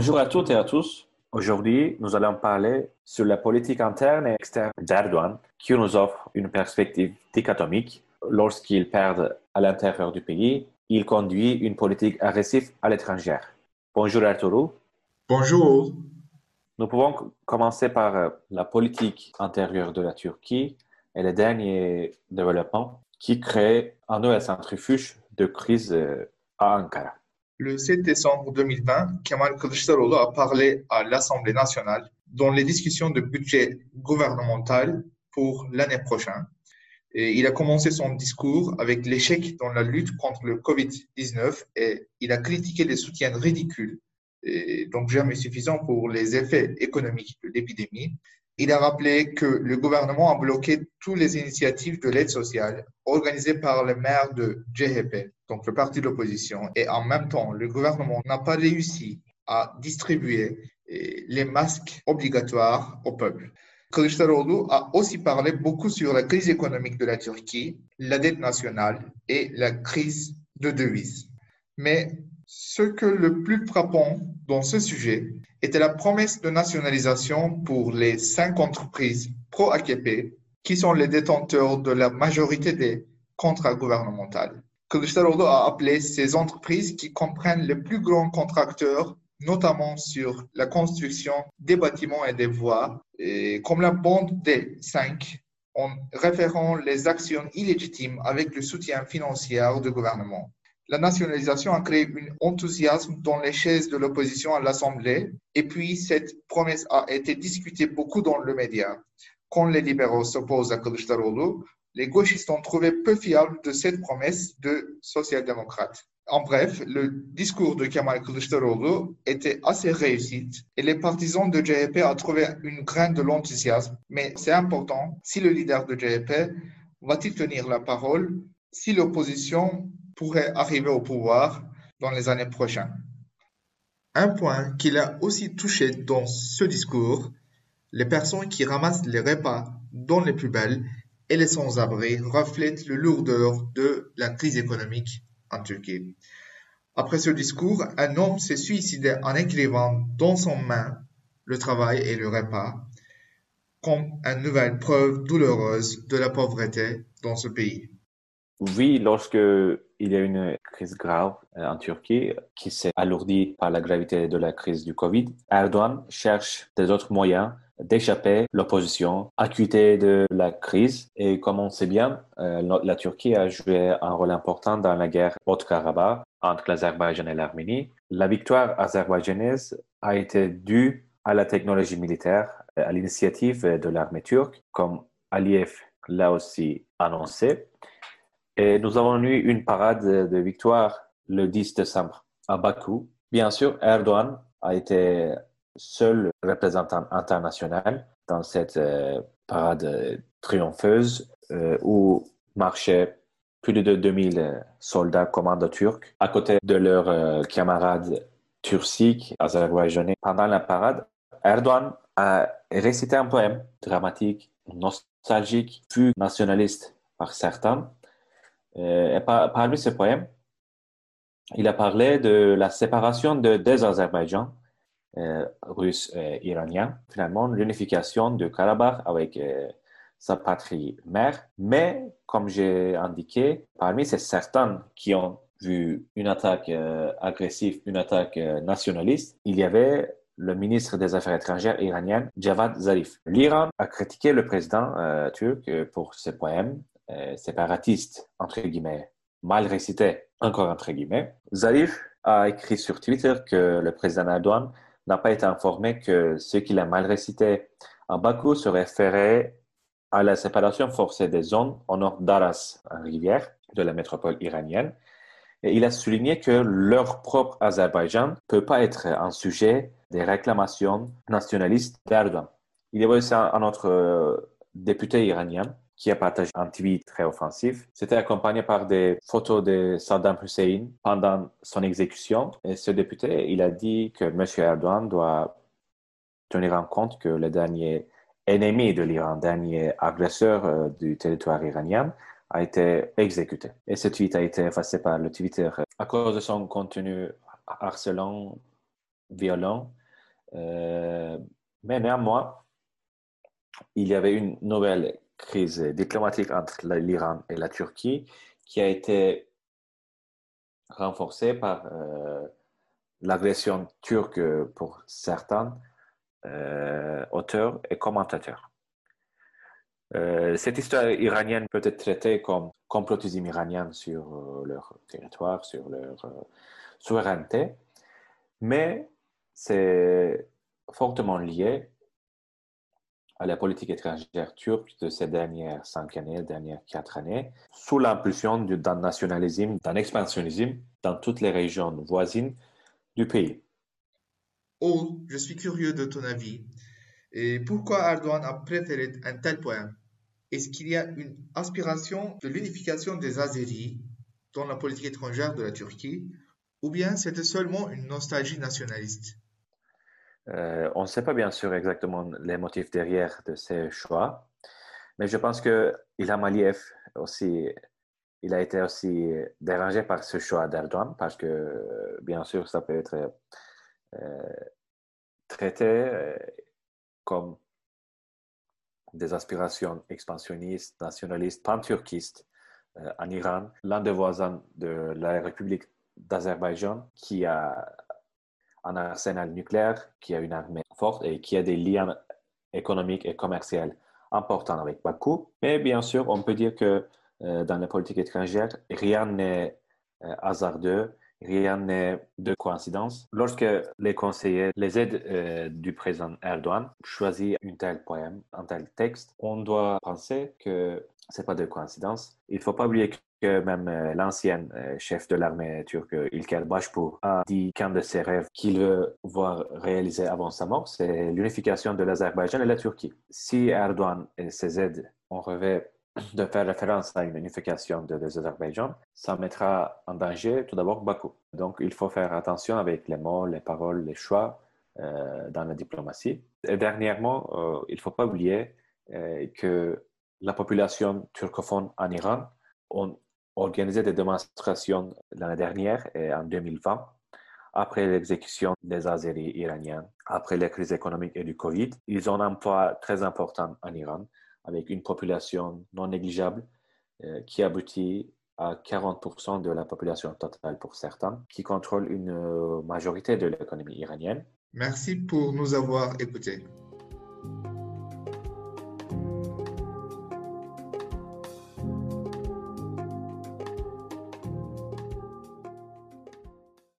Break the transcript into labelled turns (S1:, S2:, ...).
S1: Bonjour à toutes et à tous. Aujourd'hui, nous allons parler sur la politique interne et externe d'Erdogan qui nous offre une perspective dichotomique. Lorsqu'il perd à l'intérieur du pays, il conduit une politique agressive à l'étranger. Bonjour Arturo.
S2: Bonjour.
S1: Nous pouvons commencer par euh, la politique intérieure de la Turquie et les derniers développements qui créent un nouvel centrifuge de crise euh, à Ankara.
S2: Le 7 décembre 2020, Kemal Kılıçdaroğlu a parlé à l'Assemblée nationale dans les discussions de budget gouvernemental pour l'année prochaine. Et il a commencé son discours avec l'échec dans la lutte contre le Covid-19 et il a critiqué les soutiens ridicules donc jamais suffisants pour les effets économiques de l'épidémie. Il a rappelé que le gouvernement a bloqué toutes les initiatives de l'aide sociale organisées par les maires de JHP, donc le parti de l'opposition, et en même temps, le gouvernement n'a pas réussi à distribuer eh, les masques obligatoires au peuple. Kılıçdaroğlu a aussi parlé beaucoup sur la crise économique de la Turquie, la dette nationale et la crise de devises. Mais ce que le plus frappant dans ce sujet était la promesse de nationalisation pour les cinq entreprises pro-AKP qui sont les détenteurs de la majorité des contrats gouvernementaux. Kılıçdaroğlu a appelé ces entreprises qui comprennent les plus grands contracteurs, notamment sur la construction des bâtiments et des voies, comme la bande des cinq, en référant les actions illégitimes avec le soutien financier du gouvernement. La nationalisation a créé un enthousiasme dans les chaises de l'opposition à l'Assemblée et puis cette promesse a été discutée beaucoup dans le média. Quand les libéraux s'opposent à Kılıçdaroğlu, les gauchistes ont trouvé peu fiable de cette promesse de social-démocrate. En bref, le discours de Kemal Kılıçdaroğlu était assez réussi et les partisans de JEP ont trouvé une graine de l'enthousiasme. Mais c'est important, si le leader de JEP va-t-il tenir la parole si l'opposition pourrait arriver au pouvoir dans les années prochaines. Un point qu'il a aussi touché dans ce discours, les personnes qui ramassent les repas dans les poubelles et les sans-abri reflètent le lourdeur de la crise économique en Turquie. Après ce discours, un homme s'est suicidé en écrivant dans son main le travail et le repas comme une nouvelle preuve douloureuse de la pauvreté dans ce pays.
S1: Oui, lorsque il y a une crise grave euh, en Turquie qui s'est alourdie par la gravité de la crise du Covid, Erdogan cherche des autres moyens d'échapper l'opposition, acuité de la crise. Et comme on sait bien, euh, la Turquie a joué un rôle important dans la guerre Haute-Karabakh entre l'Azerbaïdjan et l'Arménie. La victoire azerbaïdjanaise a été due à la technologie militaire, à l'initiative de l'armée turque, comme Aliyev l'a aussi annoncé. Et nous avons eu une parade de victoire le 10 décembre à Bakou. Bien sûr, Erdogan a été seul représentant international dans cette euh, parade triompheuse euh, où marchaient plus de 2000 soldats commandos turcs à côté de leurs euh, camarades turciques, azerbaïdjanais. Pendant la parade, Erdogan a récité un poème dramatique, nostalgique, plus nationaliste par certains, euh, parmi ces poèmes, il a parlé de la séparation de, des Azerbaïdjan, euh, russes et iraniens, finalement l'unification de Karabakh avec euh, sa patrie mère. Mais, comme j'ai indiqué, parmi ces certains qui ont vu une attaque agressive, une attaque nationaliste, il y avait le ministre des Affaires étrangères iranien, Javad Zarif. L'Iran a critiqué le président turc pour ses poèmes euh, séparatiste, entre guillemets, mal récité, encore entre guillemets. Zarif a écrit sur Twitter que le président Erdogan n'a pas été informé que ce qu'il a mal récité en Bakou se référait à la séparation forcée des zones au nord d'Aras, rivière, de la métropole iranienne. Et il a souligné que leur propre Azerbaïdjan ne peut pas être un sujet des réclamations nationalistes d'Erdogan. Il y avait aussi un autre euh, député iranien qui a partagé un tweet très offensif. C'était accompagné par des photos de Saddam Hussein pendant son exécution. Et ce député, il a dit que M. Erdogan doit tenir en compte que le dernier ennemi de l'Iran, dernier agresseur euh, du territoire iranien, a été exécuté. Et ce tweet a été effacé par le Twitter à cause de son contenu harcelant violent. mais néanmoins, il y avait une nouvelle crise diplomatique entre l'Iran et la Turquie qui a été renforcée par l'agression turque pour certains auteurs et commentateurs. Euh, cette histoire iranienne peut être traitée comme complotisme iranien sur euh, leur territoire, sur leur euh, souveraineté, mais c'est fortement lié à la politique étrangère turque de ces dernières cinq années, dernières quatre années, sous l'impulsion d'un nationalisme, d'un expansionnisme dans toutes les régions voisines du pays.
S2: Oh, je suis curieux de ton avis. Et pourquoi Erdogan a préféré un tel poème est-ce qu'il y a une aspiration de l'unification des Azéris dans la politique étrangère de la Turquie ou bien c'était seulement une nostalgie nationaliste?
S1: Euh, On ne sait pas bien sûr exactement les motifs derrière de ces choix, mais je pense que Ilham Aliyev aussi, il a été aussi dérangé par ce choix d'Erdogan parce que bien sûr ça peut être euh, traité euh, comme des aspirations expansionnistes, nationalistes, pan-turquistes euh, en Iran, l'un des voisins de la République d'Azerbaïdjan qui a un arsenal nucléaire, qui a une armée forte et qui a des liens économiques et commerciaux importants avec Bakou. Mais bien sûr, on peut dire que euh, dans la politique étrangère, rien n'est euh, hasardeux Rien n'est de coïncidence. Lorsque les conseillers, les aides euh, du président Erdogan choisissent un tel poème, un tel texte, on doit penser que c'est pas de coïncidence. Il faut pas oublier que même euh, l'ancien euh, chef de l'armée turque, Ilker Başbuğ, a dit qu'un de ses rêves qu'il veut voir réalisé avant sa mort, c'est l'unification de l'Azerbaïdjan et la Turquie. Si Erdogan et ses aides ont rêvé de faire référence à une unification de l'Azerbaïdjan, ça mettra en danger tout d'abord Bakou. Donc il faut faire attention avec les mots, les paroles, les choix euh, dans la diplomatie. Et dernièrement, euh, il ne faut pas oublier euh, que la population turcophone en Iran a organisé des démonstrations l'année dernière et en 2020 après l'exécution des Azéris iraniens, après la crise économique et du Covid. Ils ont un poids très important en Iran avec une population non négligeable euh, qui aboutit à 40% de la population totale pour certains, qui contrôle une euh, majorité de l'économie iranienne.
S2: Merci pour nous avoir écoutés.